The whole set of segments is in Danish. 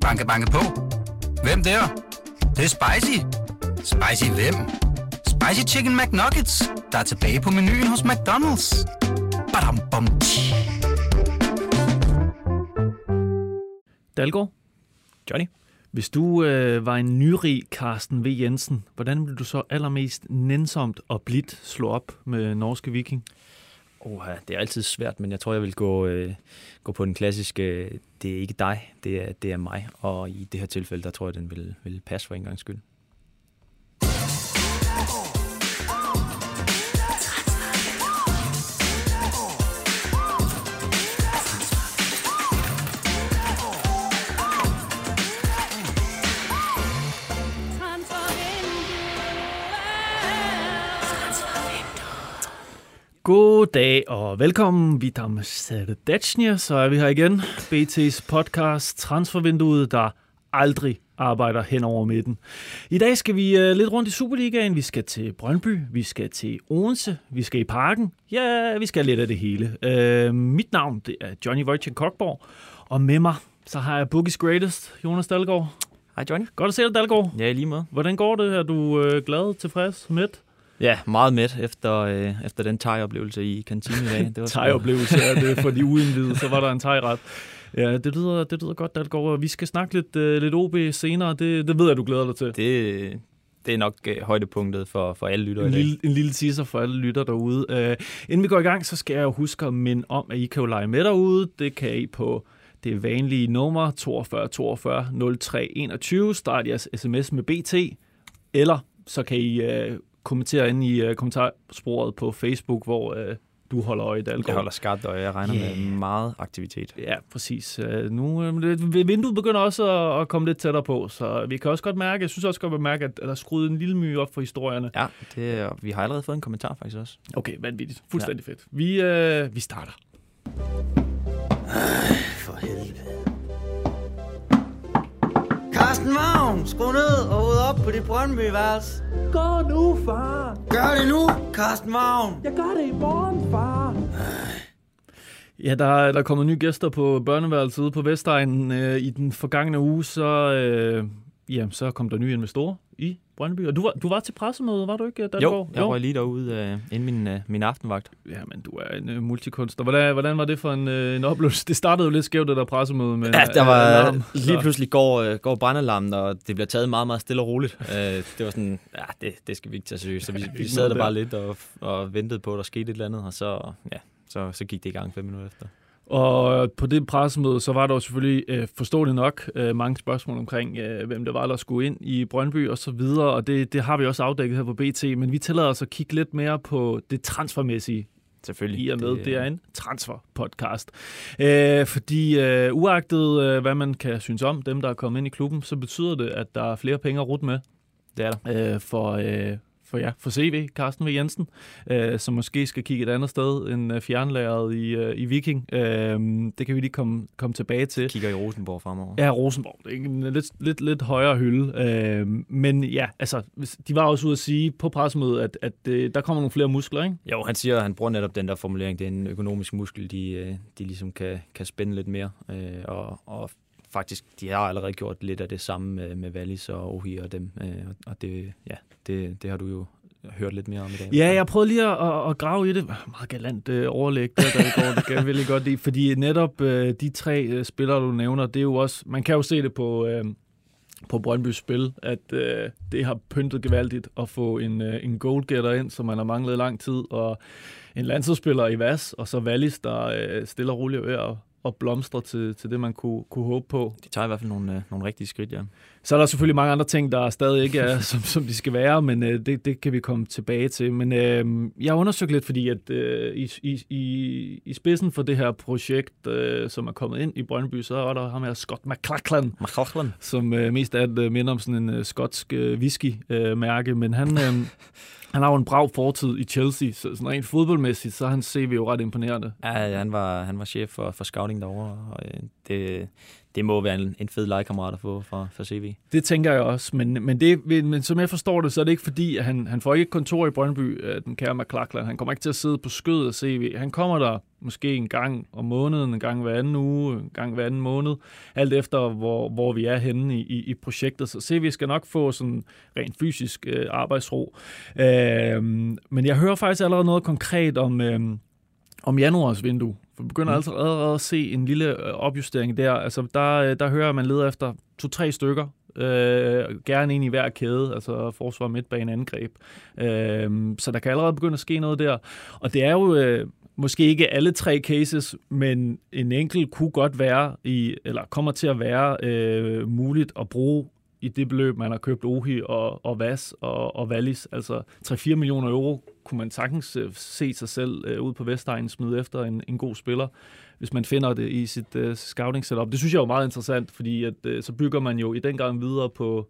Banke, banke på. Hvem der? Det, det er spicy. Spicy hvem? Spicy Chicken McNuggets, der er tilbage på menuen hos McDonald's. Badum, bom, tji. Dalgaard, Johnny? hvis du øh, var en nyrig Carsten V. Jensen, hvordan ville du så allermest nænsomt og blidt slå op med norske viking? Oha, det er altid svært, men jeg tror, jeg vil gå, øh, gå på den klassiske, øh, det er ikke dig, det er, det er mig. Og i det her tilfælde, der tror jeg, den vil, vil passe for en gang skyld. God dag og velkommen. Vi med Serdacnia, så er vi her igen. BT's podcast Transfervinduet, der aldrig arbejder hen over midten. I dag skal vi uh, lidt rundt i Superligaen. Vi skal til Brøndby, vi skal til Odense, vi skal i Parken. Ja, vi skal lidt af det hele. Uh, mit navn det er Johnny Wojciech Kokborg, og med mig så har jeg Bookies Greatest, Jonas Dalgaard. Hej Johnny. Godt at se dig, Dalgaard. Ja, lige måde. Hvordan går det? Er du uh, glad, tilfreds, midt? Ja, meget med efter, øh, efter den thai-oplevelse i kantinen i dag. Det var thai-oplevelse er det for de uindvidede, så var der en thai-ret. Ja, det lyder, det lyder godt, Dalgaard. Vi skal snakke lidt, uh, lidt OB senere. Det, det ved jeg, du glæder dig til. Det, det er nok øh, højdepunktet for, for alle lyttere En i dag. lille, en lille teaser for alle lytter derude. Uh, inden vi går i gang, så skal jeg jo huske at minde om, at I kan jo lege med derude. Det kan I på det vanlige nummer 42 42 03 21. Start jeres sms med BT. Eller så kan I uh, kommentere ind i uh, kommentarsporet på Facebook, hvor uh, du holder øje, Dalgaard. Jeg holder skarpt, og jeg regner Yeah. med meget aktivitet. Ja, præcis. Øh, Nu, øh, vinduet begynder også at, at komme lidt tættere på, så vi kan også godt mærke, jeg synes også godt, at mærke, at der er skruet en lille my op for historierne. Ja, det, vi har allerede fået en kommentar faktisk også. Okay, vanvittigt. Fuldstændig ja. fedt. Vi, øh, vi starter. For helvede. Carsten Vagn, skru ned og ud op på dit Brøndby-værelse. Gå nu, far! Gør det nu, Carsten Vagn. Jeg gør det i morgen, far! Ja, der, er- der er kommet nye gæster på børneværelset ude på Vestegnen. Øh, I den forgangne uge, så, øh, ja, så kom der nye investorer i Brøndby. Og du var, du var til pressemødet, var du ikke, Dalgaard? Jo, jeg røg lige derude øh, inden min, øh, min aftenvagt. Ja, men du er en øh, multikunstner. Hvordan, hvordan var det for en, øh, en oplevelse? Det startede jo lidt skævt, det der pressemøde med Ja, der var alarm. lige pludselig går, øh, går brandalarmen, og det bliver taget meget, meget stille og roligt. Øh, det var sådan, ja, det, det skal vi ikke tage seriøst. Så vi, vi sad der der. bare lidt og, og ventede på, at der skete et eller andet, og så, ja, så, så gik det i gang fem minutter efter. Og på det pressemøde, så var der jo selvfølgelig øh, forståeligt nok øh, mange spørgsmål omkring, øh, hvem det var, der skulle ind i Brøndby og så videre, og det, det har vi også afdækket her på BT, men vi tillader os at kigge lidt mere på det transfermæssige, Selvfølgelig. i og med, det, det er en transfer-podcast. Øh, fordi øh, uagtet, øh, hvad man kan synes om dem, der er kommet ind i klubben, så betyder det, at der er flere penge at rute med det er der. øh, for, øh, for, ja, for CV, Carsten V. Jensen, øh, som måske skal kigge et andet sted end øh, fjernlageret i, øh, i Viking. Øh, det kan vi lige komme, komme tilbage til. Kigger i Rosenborg fremover. Ja, Rosenborg. Det er en lidt, lidt, lidt højere hylde. Øh, men ja, altså, de var også ude at sige på pressemødet, at, at øh, der kommer nogle flere muskler, ikke? Jo, han siger, at han bruger netop den der formulering. Det er en økonomisk muskel, de, øh, de ligesom kan, kan spænde lidt mere. Øh, og, og faktisk, de har allerede gjort lidt af det samme med, med Wallis og Ohi og dem. Øh, og det, ja, det, det har du jo hørt lidt mere om i dag. Ja, jeg prøvede lige at, at, at grave i det. Meget galant øh, overlæg, der, der går. Det kan jeg virkelig godt lide. Fordi netop øh, de tre øh, spillere, du nævner, det er jo også... Man kan jo se det på... Øh, på Brøndbys spil, at øh, det har pyntet gevaldigt at få en, øh, en goalgetter ind, som man har manglet i lang tid, og en landsholdsspiller i Vas, og så Wallis, der øh, stille og roligt er ved at, blomstre til, til det, man kunne, kunne håbe på. De tager i hvert fald nogle, øh, nogle rigtige skridt, ja. Så er der selvfølgelig mange andre ting, der stadig ikke er, som, som de skal være, men øh, det, det kan vi komme tilbage til. Men øh, jeg har undersøgt lidt, fordi at øh, i, i, i, i spidsen for det her projekt, øh, som er kommet ind i Brøndby, så er der ham her Scott McLachlan, McLaughlin. som øh, mest af alt øh, minder om sådan en øh, skotsk øh, whisky-mærke, men han, øh, han har jo en brav fortid i Chelsea, så sådan rent fodboldmæssigt, så er hans CV jo ret imponerende. Ja, han var, han var chef for, for scouting derovre, og øh, det, det må være en, en fed legekammerat at få fra, fra CV. Det tænker jeg også, men, men, det, men som jeg forstår det, så er det ikke fordi, at han, han får ikke et kontor i Brøndby, øh, den kære McLachlan. Han kommer ikke til at sidde på skødet af CV. Han kommer der måske en gang om måneden, en gang hver anden uge, en gang hver anden måned, alt efter hvor, hvor vi er henne i, i, i projektet. Så CV skal nok få sådan rent fysisk øh, arbejdsro. Øh, men jeg hører faktisk allerede noget konkret om, øh, om januars vindue. Vi begynder mm. altså allerede at se en lille øh, opjustering der. Altså der, øh, der hører man leder efter to-tre stykker. Øh, gerne en i hver kæde, altså forsvar, midtbane, angreb. Øh, så der kan allerede begynde at ske noget der. Og det er jo øh, måske ikke alle tre cases, men en enkelt kunne godt være i, eller kommer til at være øh, muligt at bruge i det beløb, man har købt Ohi og, og Vas og, og Wallis. Altså 3-4 millioner euro kunne man sagtens øh, se sig selv øh, ud på Vestegnen smide efter en, en god spiller, hvis man finder det i sit uh, scouting setup. Det synes jeg er jo meget interessant, fordi at, uh, så bygger man jo i den gang videre på,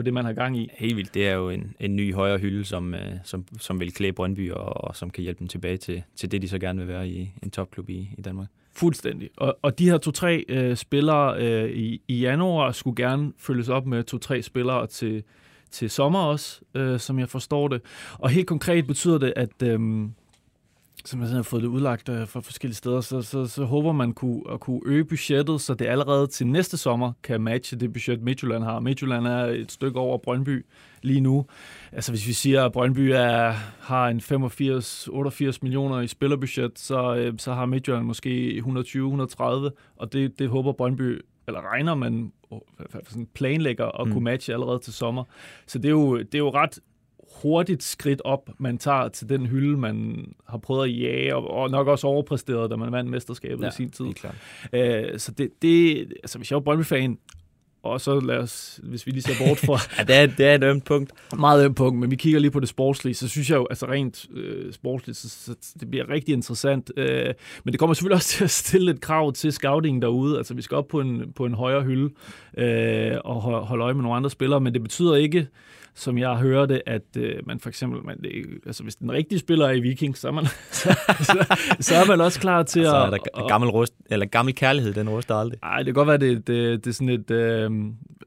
på det, man har gang i. Helt vildt. Det er jo en, en ny højere hylde, som, uh, som, som vil klæde Brøndby, og, og som kan hjælpe dem tilbage til, til det, de så gerne vil være i en topklub i, i Danmark. Fuldstændig. Og, og de her to-tre øh, spillere øh, i, i januar skulle gerne følges op med to-tre spillere til, til sommer også, øh, som jeg forstår det. Og helt konkret betyder det, at øh, som jeg har fået det udlagt øh, fra forskellige steder, så, så, så håber man kunne, at kunne øge budgettet, så det allerede til næste sommer kan matche det budget, Midtjylland har. Midtjylland er et stykke over Brøndby lige nu. Altså hvis vi siger, at Brøndby er, har en 85-88 millioner i spillerbudget, så, øh, så har Midtjylland måske 120-130, og det, det håber Brøndby eller regner man sådan planlægger at mm. kunne matche allerede til sommer. Så det er jo, det er jo ret hurtigt skridt op, man tager til den hylde, man har prøvet at jage, og, og nok også overpræsteret, da man vandt mesterskabet ja, i sin tid. Det er klart. Æh, så det, det, altså hvis jeg var Brøndby-fan, og så lad os, hvis vi lige ser bort fra... ja, det er, det er et ømt punkt. Meget ømt punkt, men vi kigger lige på det sportslige, så synes jeg jo, altså rent øh, sportsligt, så, så, det bliver rigtig interessant. Øh, men det kommer selvfølgelig også til at stille et krav til scouting derude. Altså vi skal op på en, på en højere hylde øh, og holde øje med nogle andre spillere, men det betyder ikke, som jeg hører det, at øh, man for eksempel, man, det, altså hvis den rigtige spiller er i Viking, så er man, så, så, så er man også klar til altså, at... Er der gammel, rust, eller gammel kærlighed, den ruster aldrig. Nej, det kan godt være, det, det, det er sådan et øh,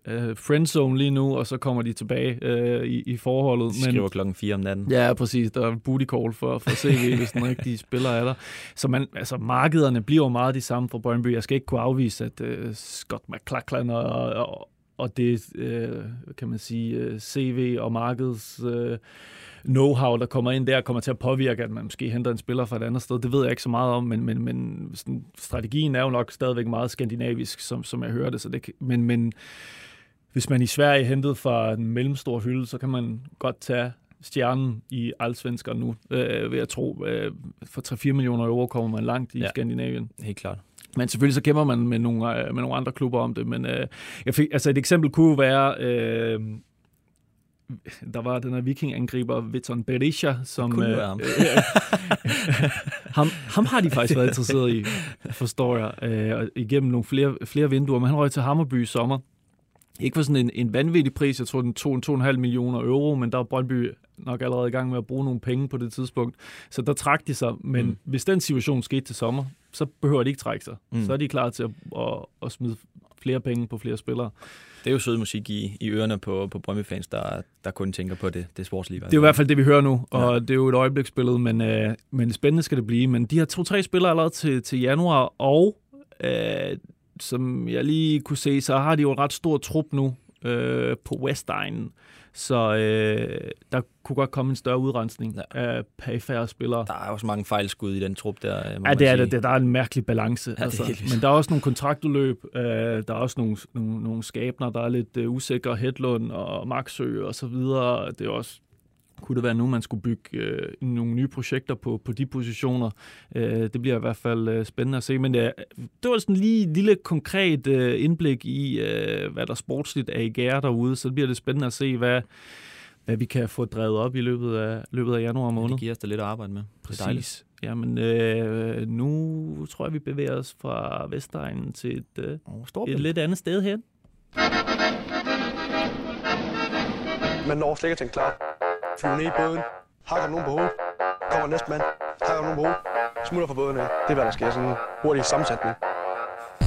uh, friendzone lige nu, og så kommer de tilbage øh, i, i forholdet. De skriver men, klokken 4 om natten. Ja, præcis. Der er booty call for, for CV, hvis den rigtige spiller er der. Så man, altså, markederne bliver jo meget de samme for Brøndby. Jeg skal ikke kunne afvise, at øh, Scott McClachlan og, og, og det, øh, kan man sige, øh, CV og markeds øh, know-how, der kommer ind der, kommer til at påvirke, at man måske henter en spiller fra et andet sted. Det ved jeg ikke så meget om, men, men, men sådan, strategien er jo nok stadigvæk meget skandinavisk, som, som jeg hører det. Så det men, men hvis man i Sverige hentede fra en mellemstor hylde, så kan man godt tage stjernen i Allsvenskan nu, øh, ved at tro. Øh, for 3-4 millioner euro kommer man langt i ja, Skandinavien. Helt klart. Men selvfølgelig så kæmper man med nogle, øh, med nogle andre klubber om det. Men øh, jeg fik, altså et eksempel kunne være... Øh, der var den her vikingangriber Viton Berisha, som... Øh, ham. Øh, ham. ham har de faktisk været interesseret i, forstår jeg, øh, igennem nogle flere, flere vinduer. Men han røg til Hammerby i sommer. Ikke for sådan en, en vanvittig pris, jeg tror den tog 2,5 millioner euro, men der var Brøndby nok allerede i gang med at bruge nogle penge på det tidspunkt. Så der trak de sig, men mm. hvis den situation skete til sommer, så behøver de ikke trække sig. Mm. Så er de klar til at, at, at smide flere penge på flere spillere. Det er jo sød musik i, i ørerne på, på Brøndby-fans, der, der kun tænker på det, det sportslige. Det er i hvert fald det, vi hører nu, og ja. det er jo et øjebliksbillede, men, øh, men spændende skal det blive. Men de har to-tre spillere allerede til, til januar, og øh, som jeg lige kunne se, så har de jo en ret stor trup nu øh, på Westegnen. Så øh, der kunne godt komme en større udrensning ja. af pæfærre spillere. Der er også mange fejlskud i den trup der, må Ja, det er det. Der er en mærkelig balance. Ja, altså. Men der er også nogle kontraktudløb. Øh, der er også nogle, nogle, nogle skabner, der er lidt uh, usikre. Hedlund og Maxø og så videre. Det er også kunne det være nu, man skulle bygge øh, nogle nye projekter på, på de positioner. Øh, det bliver i hvert fald øh, spændende at se. Men øh, det var sådan lige et lille konkret øh, indblik i, øh, hvad der sportsligt er i gære derude. Så det bliver det spændende at se, hvad, hvad vi kan få drevet op i løbet af, løbet af januar måned. det giver os da lidt at arbejde med. Præcis. Jamen, øh, nu tror jeg, vi bevæger os fra Vestegnen til et, øh, oh, et lidt andet sted hen. Man når slet ikke at tænke klar flyver ned i båden, hakker nogen på hovedet, kommer næste mand, hakker nogen på hovedet, smutter fra båden af. Det er, hvad der sker. Sådan en hurtig sammensætning.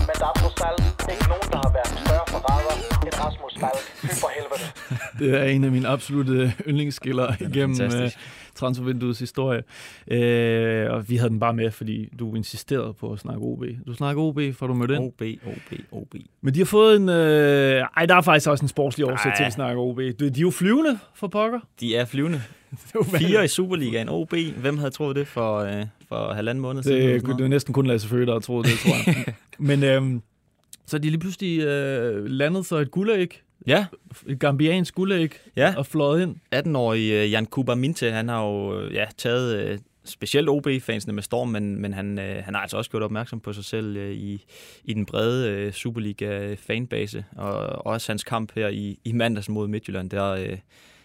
Men der er trods alt ikke nogen, der har været større forræder end Rasmus Falk. Fy for helvede. Det er en af mine absolute yndlingsskiller igennem fantastisk. Transfervinduets historie. Uh, og vi havde den bare med, fordi du insisterede på at snakke OB. Du snakker OB, for du mødte ind. OB, OB, OB. Men de har fået en... Øh... Ej, der er faktisk også en sportslig årsag til at snakke OB. De, de er jo flyvende for pokker. De er flyvende. Fire i Superligaen. OB. Hvem havde troet det for, øh, for halvanden måned siden? Det, det noget? næsten kun Lasse Føge, der har troet det, tror jeg. Men øhm, så er de lige pludselig øh, landet så et guldæg, Ja, et gambiansk guldæg, ja. og fløjet ind. 18-årige øh, Jan Kuba Minte, han har jo øh, ja, taget øh, specielt OB-fansene med storm, men, men han, øh, han har altså også gjort opmærksom på sig selv øh, i, i den brede øh, Superliga-fanbase, og også hans kamp her i, i mandags mod Midtjylland, der, øh,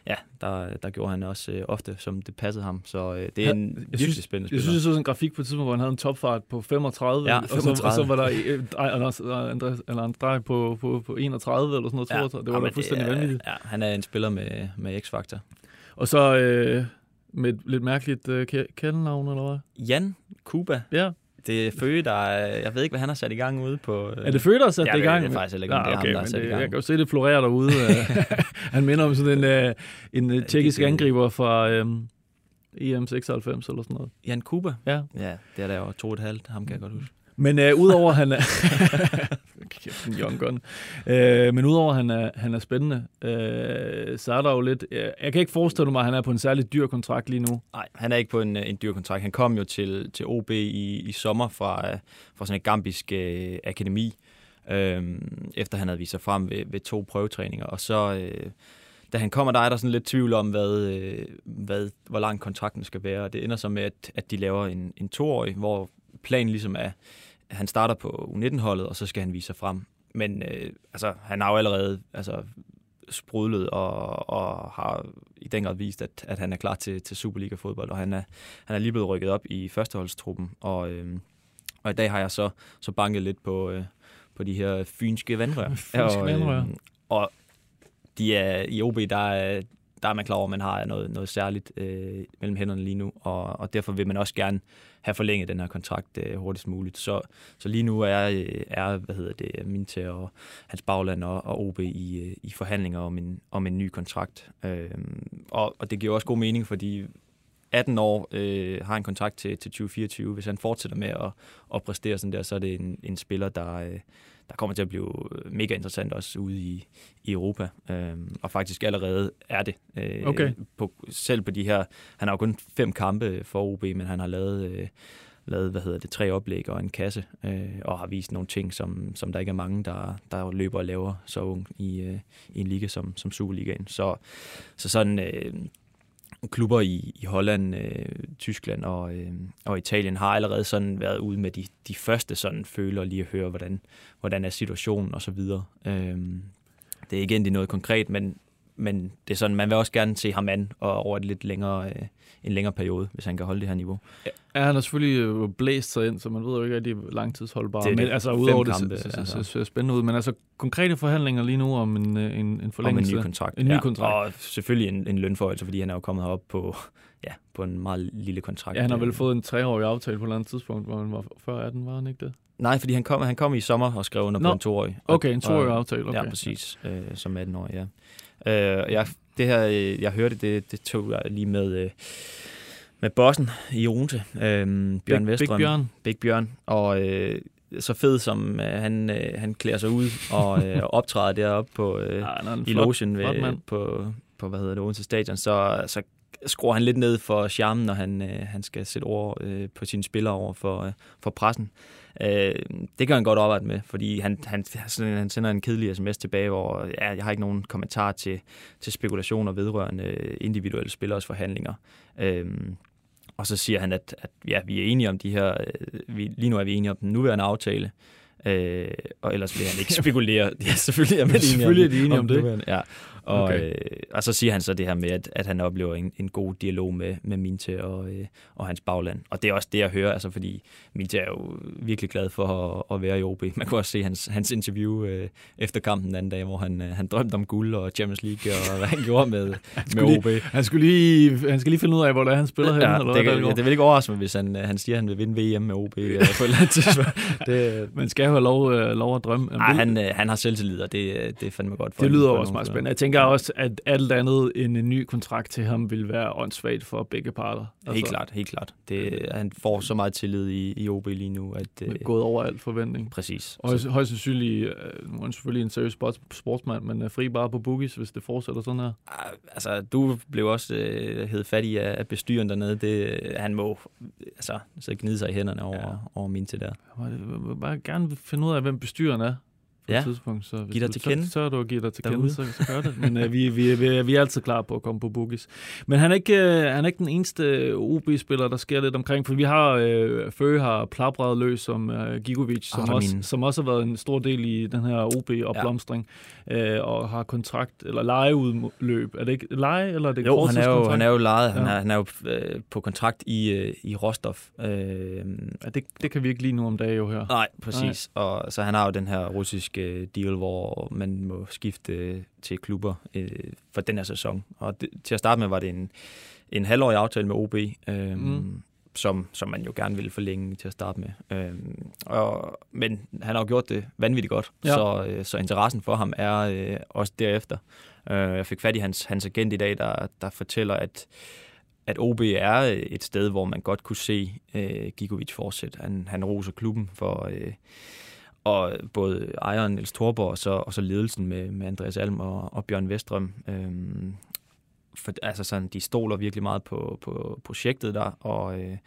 ja, der, der gjorde han også øh, ofte, som det passede ham. Så øh, det er en jeg virkelig synes- spændende Jeg spiller. synes, jeg så sådan en grafik på et tidspunkt, hvor han havde en topfart på 35, Ja, Og, så, og så 35. var der øh, Anders, Andreas, eller Andreas på, på, på 31 eller sådan noget, 32. det var da men fuldstændig er- vanvittigt. Ja, han er en spiller med, med X-faktor. Og så øh, med et lidt mærkeligt øh, kæ- kældenavn, eller hvad? Jan Kuba, Ja. Det er Føge, der er, jeg ved ikke, hvad han har sat i gang ude på... øh, Er det Føge, der har sat Ja, det i gang? det er faktisk heller ikke, om det er ham, der har sat i det- gang. Jeg kan jo se det florere derude. øh. han minder om sådan en, øh, en tjekkisk det- angriber fra øh, EM 96 eller sådan noget. Jan Kuba? Ja. Ja, det er der jo to og et halvt, ham kan jeg godt huske. Men øh, udover han er... Kæft, en young gun. Øh, men udover han er, han er spændende, øh, så er der jo lidt... Øh, jeg kan ikke forestille mig, at han er på en særlig dyr kontrakt lige nu. Nej, han er ikke på en, øh, en dyr kontrakt. Han kom jo til, til OB i, i sommer fra, øh, fra sådan et gambisk øh, akademi, øh, efter han havde vist sig frem ved, ved to prøvetræninger. Og så, øh, da han kommer, der er der sådan lidt tvivl om, hvad, øh, hvad, hvor lang kontrakten skal være. Og det ender så med, at, at de laver en, en toårig, hvor planen ligesom er, han starter på U19-holdet, og så skal han vise sig frem. Men øh, altså, han har jo allerede altså, sprudlet og, og har i den grad vist, at, at han er klar til, til Superliga-fodbold, og han er, han er lige blevet rykket op i førsteholdstruppen, og, øh, og i dag har jeg så, så banket lidt på, øh, på de her fynske vandrør. Fynske og, vandrør. Øh, og de er, i OB, der er, der er man klar over, at man har noget, noget særligt øh, mellem hænderne lige nu, og, og derfor vil man også gerne have forlænget den her kontrakt øh, hurtigst muligt. Så, så lige nu er, øh, er hvad hedder det, Minter og hans bagland og, og OB i, øh, i forhandlinger om en, om en ny kontrakt. Øh, og, og det giver også god mening, fordi 18 år øh, har en kontrakt til, til 2024. Hvis han fortsætter med at, at præstere sådan der, så er det en, en spiller, der, øh, der kommer til at blive mega interessant også ude i, i Europa. Øh, og faktisk allerede er det. Øh, Okay. på, selv på de her... Han har jo kun fem kampe for OB, men han har lavet... Øh, lavet, hvad hedder det, tre oplæg og en kasse, øh, og har vist nogle ting, som, som der ikke er mange, der, der løber og laver så ung i, øh, i en liga som, som Superligaen. Så, så sådan øh, klubber i, i Holland, øh, Tyskland og, øh, og Italien har allerede sådan været ude med de, de første sådan føler lige at høre, hvordan, hvordan er situationen og så videre. Øh, det er ikke endelig noget konkret, men, men det er sådan, man vil også gerne se ham an og over et lidt længere, øh, en længere periode, hvis han kan holde det her niveau. Ja, han har selvfølgelig øh, blæst sig ind, så man ved jo ikke, at de er langtidsholdbare. Det er men det. altså, Fem udover det, kampe, så, så, altså. så, så, ser spændende ud. Men altså, konkrete forhandlinger lige nu om en, øh, en, en Om en forlængelse. ny kontrakt. En ny kontrakt. Og selvfølgelig en, en lønforhøjelse, fordi han er jo kommet herop på, ja, på en meget lille kontrakt. Ja, han har vel Øh, fået en treårig aftale på et eller andet tidspunkt, hvor han var før 18, var han ikke det? Nej, fordi han kom, han kom i sommer og skrev under Nå. på en toårig. Okay, en toårig aftale, okay. Ja, præcis. Øh, som 18-årig, ja. Øh, jeg, det her, øh, jeg hørte, det, det tog jeg lige med, øh, med bossen i Odense, øh, Bjørn Big, Big Vestrøm. Bjørn. Big Bjørn. Og øh, så fed som øh, han, øh, han klæder sig ud og øh, optræder deroppe på, øh, en i flot- logen ved, på, på, hvad hedder det, Odense Stadion, så, så skruer han lidt ned for charmen, når han, øh, han skal sætte ord øh, på sine spillere over for, øh, for pressen. Øh, det kan han godt arbejde med, fordi han, han, han sender en kedelig sms tilbage, hvor ja, jeg har ikke nogen kommentar til, til spekulationer vedrørende individuelle spillers forhandlinger. Øh, og så siger han, at, at ja, vi er enige om de her, øh, vi, lige nu er vi enige om den nuværende aftale, øh, og ellers vil han ikke spekulere. Ja, selvfølgelig er man enig Selvfølgelig er de enige om det. nuværende- Ja. Og, Okay. øh, og så siger han så det her med, at, at han oplever en, en god dialog med, med Minte og, øh, og hans bagland. Og det er også det, jeg hører, altså, fordi Minte er jo virkelig glad for at, at være i OB. Man kunne også se hans, hans interview øh, efter kampen den anden dag, hvor han, øh, han drømte om guld og Champions League, og hvad han gjorde med, med OB. Han skulle lige, han skal lige finde ud af, hvor det er, han spiller henne, Ja, eller det, hvad der går. det vil ikke overraske mig, hvis han, øh, han siger, at han vil vinde VM med OB øh, på et eller andet tidspunkt. Det, Man skal jo have lov, øh, lov at drømme. Ej, han, øh, han har selvtillid, og det, øh, det er fandme godt for det ham, lyder for også meget spændende. Jeg tænker også, at alt andet end en ny kontrakt til ham vil være åndssvagt for begge parter. Helt klart, helt klart. Det, han får så meget tillid i, i OB lige nu, at... Øh, Gået over alt forventning. præcis. Og højst, højst sandsynligt, øh, nu er han selvfølgelig en seriøs sports, sportsmand, men er fri bare på boogies, hvis det fortsætter sådan her. Ah, Altså, du blev også øh, hed fat i af, bestyren dernede. Det, han må altså, så gnide sig i hænderne over, Ja. over min til der. Jeg vil bare gerne finde ud af, hvem bestyreren er. På Ja. et tidspunkt, så hvis Giv dig til så, kende. så, er du at give dig til Derude. kende, så, så gør det. Men øh, vi, vi, vi, vi er altid klar på at komme på boogies. Men han er ikke, øh, han er ikke den eneste OB-spiller, der sker lidt omkring, for vi har, øh, Føge har plapret løs som øh, Gigovic, som, Ah, også, som også har været en stor del i den her OB-opblomstring, ja. øh, og har kontrakt, eller lejeudløb. Er det ikke leje, eller er det Jo, han er jo, han er jo lejet. Han, Ja. er, han er jo øh, på kontrakt i, øh, i Rostov. Øh, Ja, det, det kan vi ikke lige nu om dagen jo her. nej, præcis. Nej. Og, så han har jo den her russiske øh, deal, hvor man må skifte øh, til klubber øh, for den her sæson. Og det, til at starte med var det en, en halvårig aftale med OB, øh, Mm. som, som man jo gerne ville forlænge til at starte med. Øh, og, men han har jo gjort det vanvittigt godt, Ja. ja. så, øh, så interessen for ham er øh, også derefter. Øh, jeg fik fat i hans, hans agent i dag, der, der fortæller, at at OB er øh, et sted, hvor man godt kunne se øh, Gigovic fortsætte. Han, han roser klubben for øh, og både ejeren Niels Thorborg og så, og så ledelsen med, med Andreas Alm og, og Bjørn Vestrøm. Øhm, for, altså sådan, de stoler virkelig meget på, på projektet der, og, øh,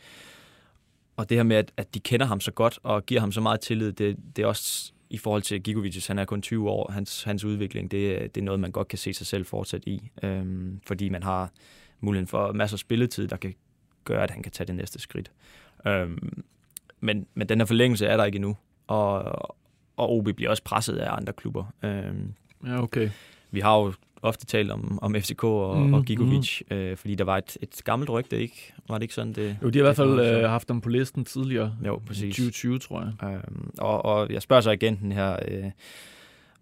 og det her med, at, at de kender ham så godt og giver ham så meget tillid, det, det er også i forhold til Gigovic, han er kun 20 år, hans, hans udvikling, det, det er noget, man godt kan se sig selv fortsat i, øhm, fordi man har muligheden for masser af spilletid, der kan gøre, at han kan tage det næste skridt. Øhm, men, men den her forlængelse er der ikke endnu, og, og OB bliver også presset af andre klubber. Øhm, Ja, okay. vi har jo ofte talt om, om FCK og, Mm, og Gigovic, mm. øh, fordi der var et, et gammelt rygte, ikke? Var det ikke sådan, det... Jo, de har i hvert fald øh, haft dem på listen tidligere. Jo, præcis. 2020, tror jeg. Øhm, og, og jeg spørger så agenten her, øh,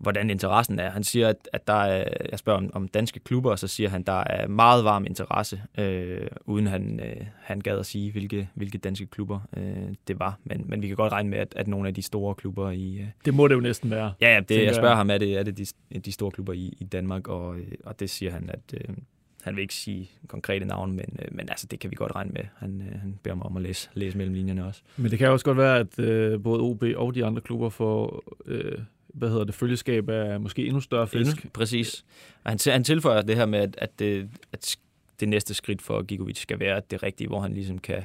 hvordan interessen er. Han siger, at, at der er, jeg spørger om, om danske klubber, og så siger han, at der er meget varm interesse, øh, uden han, øh, han gad at sige, hvilke, hvilke danske klubber øh, det var. Men, men vi kan godt regne med, at, at nogle af de store klubber i... Øh, Det må det jo næsten være. ja, ja, det, jeg spørger jeg. ham, er det, er det de, de store klubber i, i Danmark, og, øh, og det siger han, at... Øh, han vil ikke sige konkrete navne, men, øh, men altså, det kan vi godt regne med. Han, øh, han beder mig om at læse, læse mellem linjerne også. Men det kan også godt være, at øh, både OB og de andre klubber får, øh, hvad hedder det, følgeskab af måske endnu større fisk. Endnu, præcis. Og han, han tilføjer det her med, at, at, det, at det næste skridt for Gigovic skal være det rigtige, hvor han ligesom kan,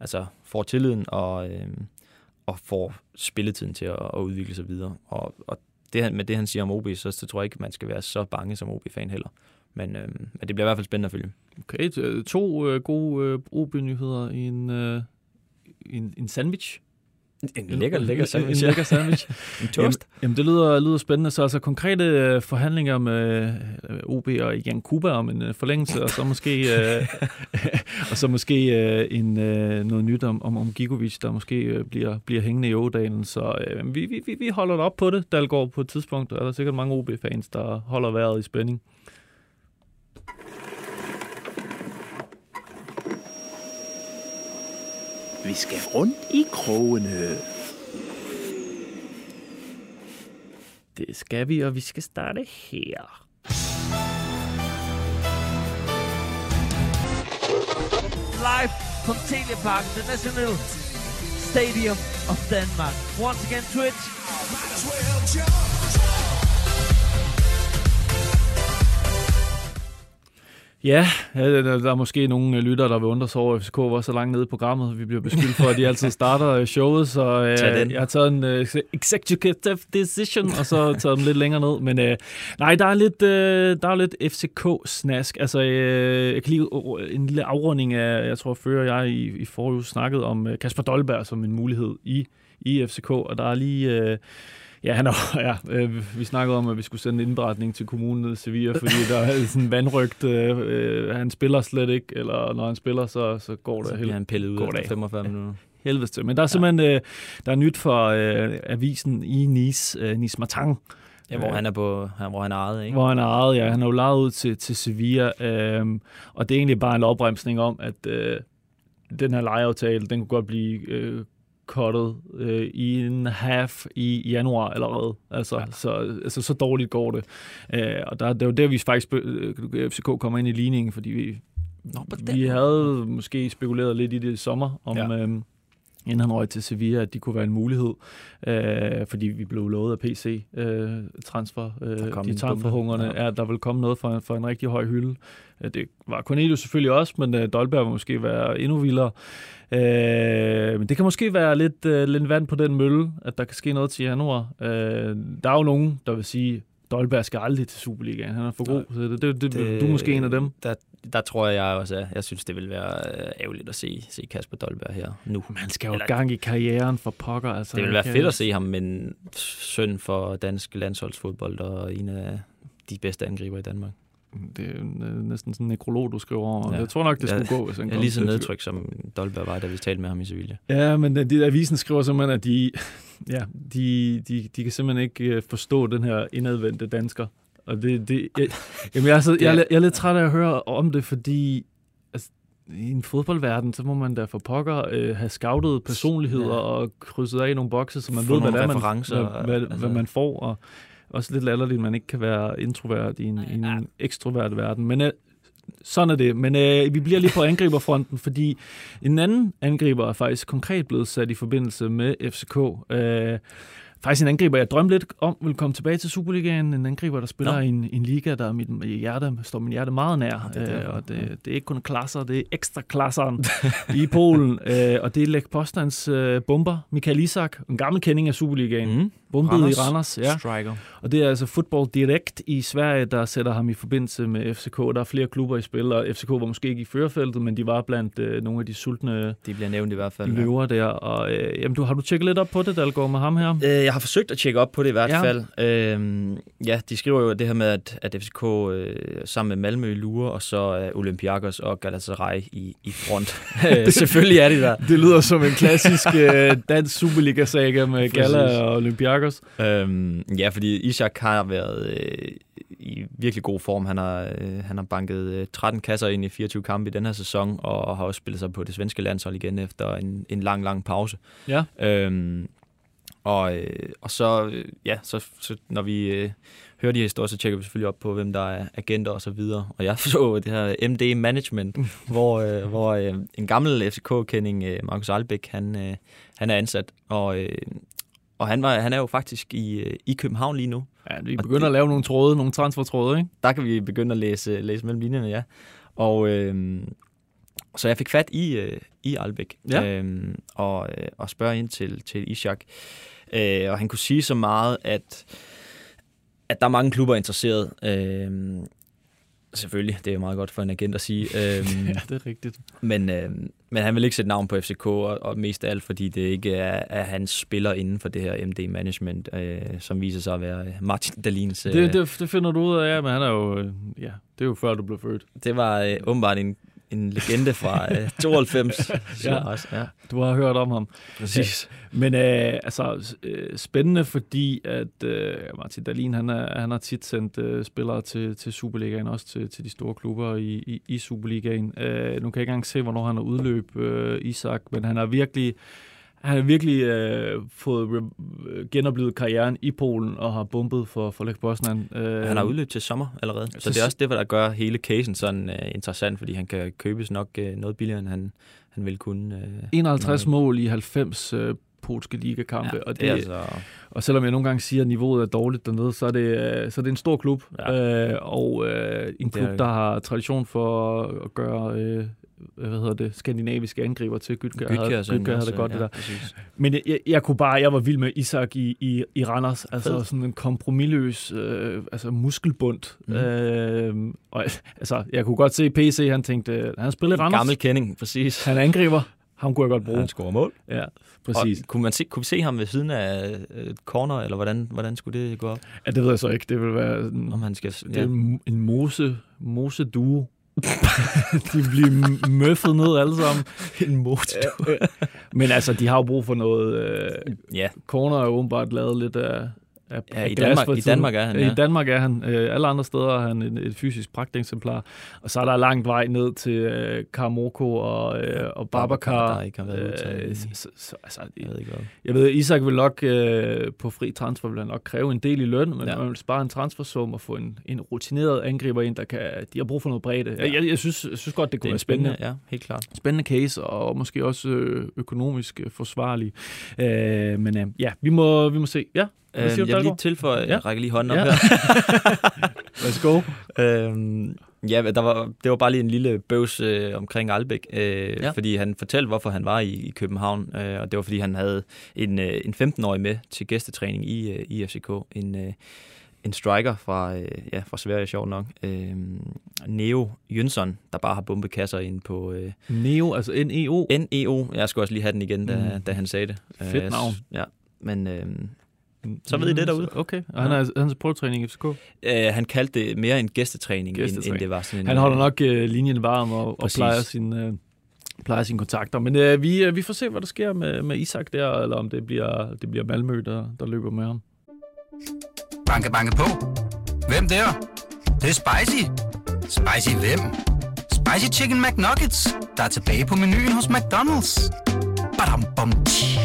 altså får tilliden og, øh, og får spilletiden til at, at udvikle sig videre. Og, og det, han- med det, han siger om OB, så, så tror jeg ikke, man skal være så bange som OB-fan heller. Men, øh, men det bliver i hvert fald spændende at følge. Okay, to øh, gode øh, OB-nyheder i en, øh, i en, en sandwich. En lækker, lækker sandwich. en lækker sandwich. En Jamen, toast. jamen, det lyder, lyder spændende. Så altså konkrete øh, forhandlinger med øh, OB og Jan Kuba om en øh, forlængelse, og så måske, øh, og så måske øh, en, øh, noget nyt om, om, om Gigovic, der måske øh, bliver, bliver hængende i Ådalen. Så øh, vi, vi, vi- holder op på det, Dalgaard, på et tidspunkt. Der er der sikkert mange OB-fans, der holder vejret i spænding. Vi skal rundt i krogene. Det skal vi, og vi skal starte her. live from Telepark International Stadium of Denmark. Once again, Twitch. Ja, der, er måske nogle øh, lyttere, der vil undre sig over, at FCK var så langt nede i programmet. Vi bliver beskyldt for, at de altid starter øh, showet, så øh, jeg har taget en øh, executive decision, og så taget dem lidt længere ned. Men øh, nej, der er lidt, øh, der er lidt FCK-snask. Altså, øh, jeg kan lige en lille afrunding af, jeg tror, før jeg i, i forrige snakkede om øh, Kasper Dolberg som en mulighed i, i FCK, og der er lige... Øh, Ja, han er, ja øh, vi snakkede om, at vi skulle sende en indberetning til kommunen i Sevilla, fordi der er sådan en vandrygt. Øh, øh, han spiller slet ikke, eller når han spiller, så, så går Så det bliver helt han pillet ud efter dag. 45 minutter. helvedes til. Men der er simpelthen øh, der er nyt for øh, avisen i Nice, øh, Nice Matin, Ja, hvor han er på, hvor han er ejet, ikke? hvor han er ejet. Ja, han er jo lejet ud til, til Sevilla, øh, og det er egentlig bare en opremsning om, at øh, den her lejeaftale, den kunne godt blive øh, cuttet øh, i en half i januar allerede. Altså, ja. så, altså, så dårligt går det. Øh, og der, det var der, vi faktisk øh, FCK kommer ind i ligningen, fordi vi, Nå, vi havde måske spekuleret lidt i det i sommer, om, Ja. ja. Inden han røg til Sevilla, at de kunne være en mulighed, øh, fordi vi blev lovet af PC øh, transfer. Øh, de en transferhungerne, bombe, ja. er, der vil komme noget for, for en rigtig høj hylde. Øh, det var Cornelius selvfølgelig også, men øh, Dolberg vil måske være endnu vildere. Øh, men det kan måske være lidt, øh, lidt vand på den mølle, at der kan ske noget til januar. Øh, der er jo nogen, der vil sige, Dolberg skal aldrig til Superligaen. Han er for god. Så det, det, det, det, du er måske en af dem. Der, der tror jeg, også er. Jeg synes, det vil være øh, ærgerligt at se, se Kasper Dolberg her nu. Man skal jo Eller- gang i karrieren for pokker. Altså, Det vil være fedt at se ham, men søn for dansk landsholdsfodbold og en af de bedste angriber i Danmark. Det er næsten sådan en nekrolog, du skriver over. Ja. Jeg tror nok, det skulle Ja, gå, hvis han Jeg er lige så nedtryk, som Dolberg var, da vi talte med ham i Sevilla. Ja, men de, avisen skriver simpelthen, at de, ja, de, de, de kan simpelthen ikke øh, forstå den her indadvendte dansker. Og det, det, jeg, jamen jeg, er så, jeg, jeg er lidt træt af at høre om det, fordi altså, i en fodboldverden, så må man da for pokker øh, have scoutet personligheder Ja. og krydset af nogle bokse, så man Få ved, hvad, det er, man, hvad, altså. hvad man får. Og også lidt latterligt, at man ikke kan være introvert i en, i en ekstrovert verden. Men øh, sådan er det. Men øh, vi bliver lige på angriberfronten, fordi en anden angriber er faktisk konkret blevet sat i forbindelse med FCK. Øh, faktisk en angriber, jeg drømte lidt om, vil komme tilbage til Superligaen. En angriber, der spiller i en, en liga, der er mit hjerte, står min hjerte meget nær. det er øh, og det, det er ikke kun klasser, det er ekstra klasseren i Polen. Øh, og det er Lech Postans øh, bomber, Michael Isak, en gammel kending af Superligaen. Mm. Bombet Randers. i Randers, ja. Striker. Og det er altså Football Direct i Sverige, der sætter ham i forbindelse med FCK. Der er flere klubber i spil, og FCK var måske ikke i førerfeltet, men de var blandt øh, nogle af de sultne De bliver nævnt i hvert fald. ja. løver der. Og øh, jamen, du, har du tjekket lidt op på det, Dalgaard, med ham her? Øh, jeg har forsøgt at tjekke op på det i hvert Ja. ja. fald. Øhm, ja, de skriver jo det her med, at, at FCK øh, sammen med Malmø i Lure, og så øh, Olympiakos og Galatasaray i, i front. Øh, Selvfølgelig er de der. Det lyder som en klassisk øh, dansk Superliga-saga med Gala Præcis. og Olympiakos. Øhm, ja, fordi Ishak har været øh, i virkelig god form. Han har, øh, han har banket øh, 13 kasser ind i 24 kampe i den her sæson, og har også spillet sig på det svenske landshold igen efter en, en lang, lang pause. Ja. Øhm, og, øh, og så, øh, ja, så, så når vi øh, hører de her historier, så tjekker vi selvfølgelig op på, hvem der er agenter og så videre. Og jeg så det her MD Management, hvor, øh, hvor øh, en gammel FCK-kending, øh, Markus Albeck, han, øh, han er ansat. Og, øh, og han, var, han er jo faktisk i, øh, i København lige nu. Ja, vi begynder det- at lave nogle tråde, nogle transfertråde, ikke? Der kan vi begynde at læse, læse mellem linjerne, ja. Og øh, så jeg fik fat i, øh, i Albeck Ja. øh, og, øh, og spørge ind til, til Ishak. Øh, og han kunne sige så meget, at, at der er mange klubber interesseret. Øh, selvfølgelig, det er meget godt for en agent at sige. Øh, Ja, det er rigtigt. men, øh, men han vil ikke sætte navn på FCK, og, og mest af alt, fordi det ikke er, er hans spiller inden for det her MD-management, øh, som viser sig at være Martin Dalins. Øh, Det, det, det finder du ud af, ja, men han er jo, øh, ja, det er jo før, du blev født. Det var øh, åbenbart en, en legende fra øh, 92. siger Ja. også. ja, Du har hørt om ham. præcis. Men øh, altså, øh, spændende, fordi at øh, Martin Dahlin, han, er, han har tit sendt øh, spillere til, til Superligaen, også til, til de store klubber i, i, i Superligaen. Øh, nu kan jeg ikke engang se, hvornår han har udløb, øh, Isak, men han har virkelig... Han har virkelig øh, fået re- genoplevet karrieren i Polen og har bumpet for, for Lech Poznan. Øh, Han har udløbet til sommer allerede, så Så- det er også det, der gør hele casen sådan øh, interessant, fordi han kan købes nok øh, noget billigere, end han, han vil kunne. Øh, 51 når- mål i 90 øh, polske ligakampe, Ja, og, det det, altså, og selvom jeg nogle gange siger, at niveauet er dårligt dernede, så er det, øh, så er det en stor klub, Ja. øh, og øh, en klub, er- der har tradition for at gøre øh, hvad hedder det, skandinaviske angriber til. Gytkjær Gytkjær havde det godt, ja, det der. præcis. Men jeg, jeg, jeg kunne bare, jeg var vild med Isak i, i, i Randers, altså Fed. sådan en kompromilløs øh, altså muskelbund. Mm. Øh, og, altså, jeg kunne godt se PC, han tænkte, han spiller i Randers, gammel kending, præcis. han er angriber, ham kunne jeg godt bruge. Han scorer mål. Ja, præcis. Og kunne, man se, kunne vi se ham ved siden af øh, et corner, eller hvordan, hvordan skulle det gå op? Ja, det ved jeg så ikke. Det vil være Om han skal... det er en, en mose, mose duo. de bliver møffet ned alle sammen. en motor. Men altså, de har jo brug for noget... Øh, Ja, corner er jo åbenbart lavet lidt af, af, Ja, af i Danmark- i. Danmark er han, ja. I Danmark er han. Øh, alle andre steder er han et, et fysisk pragteksemplar. Og så er der langt vej ned til øh, Karamoko og, øh, og Babacar. der ikke har været Øh, så, så, så, altså, Jeg ved ikke hvad. jeg ved, Isak vil nok øh, på fri transfer vil han nok kræve en del i løn, men Ja. man vil spare en transfersum og få en, en rutineret angriber ind, der kan, de har brug for noget bredde. Ja. Jeg, jeg, synes, jeg synes godt, det Det kunne er være en spændende. spændende, ja, helt klart. Spændende case, og måske også øh, økonomisk øh, forsvarlig. Øh, men øh, ja, vi må, vi må se. Ja, hvad Øhm, du, jeg vil lige tilføje, Ja. jeg rækker lige hånden op Ja. her. Værsgo. øhm, ja, der var, det var bare lige en lille bøvs øh, omkring Albæk, øh, Ja. fordi han fortalte, hvorfor han var i, i København, øh, og det var, fordi han havde en, øh, en 15-årig med til gæstetræning i, øh, i FCK, en, øh, en striker fra, øh, ja, fra Sverige, sjovt nok, øh, Neo Jønsson, der bare har bombet kasser ind på øh, Neo, altså N-E-O. NEO. Jeg skulle også lige have den igen, da, Mm. da han sagde det. Fedt Øh, navn. s- Ja, men øh, så ved I det derude. Okay, og han er, han er til prøvetræning i FCK. øh, han kaldte det mere en gæstetræning, end, Gæstetræning. end det var sådan en... Han holder nok øh, linjen varm og, og plejer sin... Øh, plejer sine kontakter. Men øh, vi, øh, vi får se, hvad der sker med, med Isak der, eller om det bliver, det bliver Malmø, der, der løber med ham. Banke, banke på. Hvem der? Det, det er spicy. Spicy hvem? Spicy Chicken McNuggets, der er tilbage på menuen hos McDonald's. Badum, bom, tji.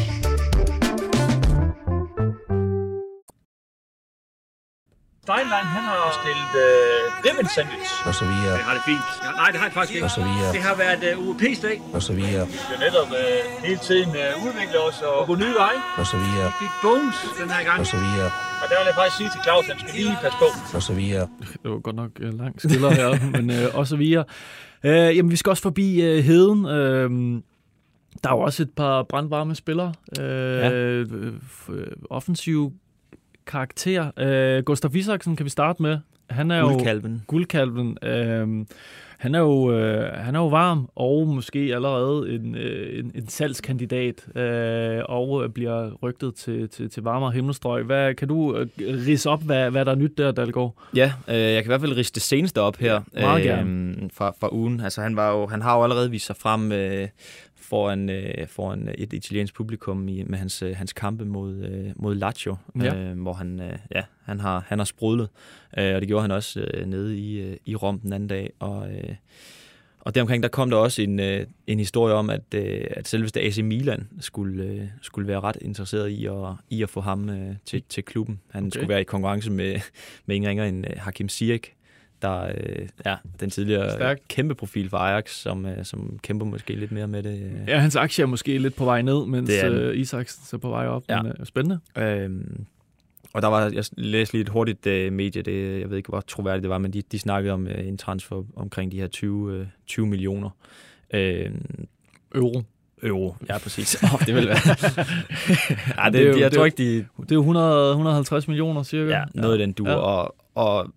Steinlein, han har stillet øh, ribbon sandwich. og så videre, Det har det fint. Ja, nej, det har det faktisk ikke. og så videre, Det har været øh, UEP's dag. og så videre, Vi skal netop øh, hele tiden øh, udvikle os og gå nye veje. og så videre, Vi fik bonus den her gang. og så videre, Og der vil jeg faktisk sige til Claus, at han skal lige passe på. og så videre. Det var godt nok øh, lang stiller her, men øh, og så videre. Øh, jamen, vi skal også forbi øh, Heden. Øh, der er jo også et par brandvarme spillere. Øh, ja. Offensiv karakter. Øh, Gustav Isaksen kan vi starte med. Han er jo Guldkalven. guldkalven. Øh, han er, jo, øh, han er jo varm, og måske allerede en, øh, en, en salgskandidat, øh, og bliver rygtet til, til, til varmere himmelstrøg. Hvad, kan du øh, rise op, hvad, hvad der er nyt der, Dalgaard? Ja, øh, jeg kan i hvert fald riste det seneste op her. Meget øh. Fra, fra ugen. Altså, han, var jo, han har jo allerede vist sig frem øh, foran, øh, foran et italiensk publikum i, med hans, øh, hans kampe mod, øh, mod Lazio, Ja. øh, hvor han, øh, ja, han, har, han har sprudlet. Øh, og det gjorde han også øh, nede i, øh, i Rom den anden dag. Og, øh, og deromkring, der kom der også en, øh, en historie om, at, øh, at selveste AC Milan skulle, øh, skulle være ret interesseret i at, i at få ham øh, til, til klubben. Han Okay. skulle være i konkurrence med, med ingen ringer end øh, Hakim Ziyech, der øh, ja, den tidligere Stærk. kæmpe profil for Ajax, som, øh, som kæmper måske lidt mere med det. Øh. Ja, hans aktie er måske lidt på vej ned, mens Det er den. øh, Isaksen er på vej op. Ja. Men, øh, spændende. Øhm, og der var, jeg læste lige et hurtigt øh, medie, det, jeg ved ikke, hvor troværdigt det var, men de, de snakkede om øh, en transfer omkring de her 20, øh, 20 millioner øhm, Euro. euro. Ja, præcis. Oh, det vil være. ja, det, Det er jo- jeg det tror ikke, de... Det er jo 100, 150 millioner cirka. Ja, noget ja. den duer. Ja. Ja. Og, og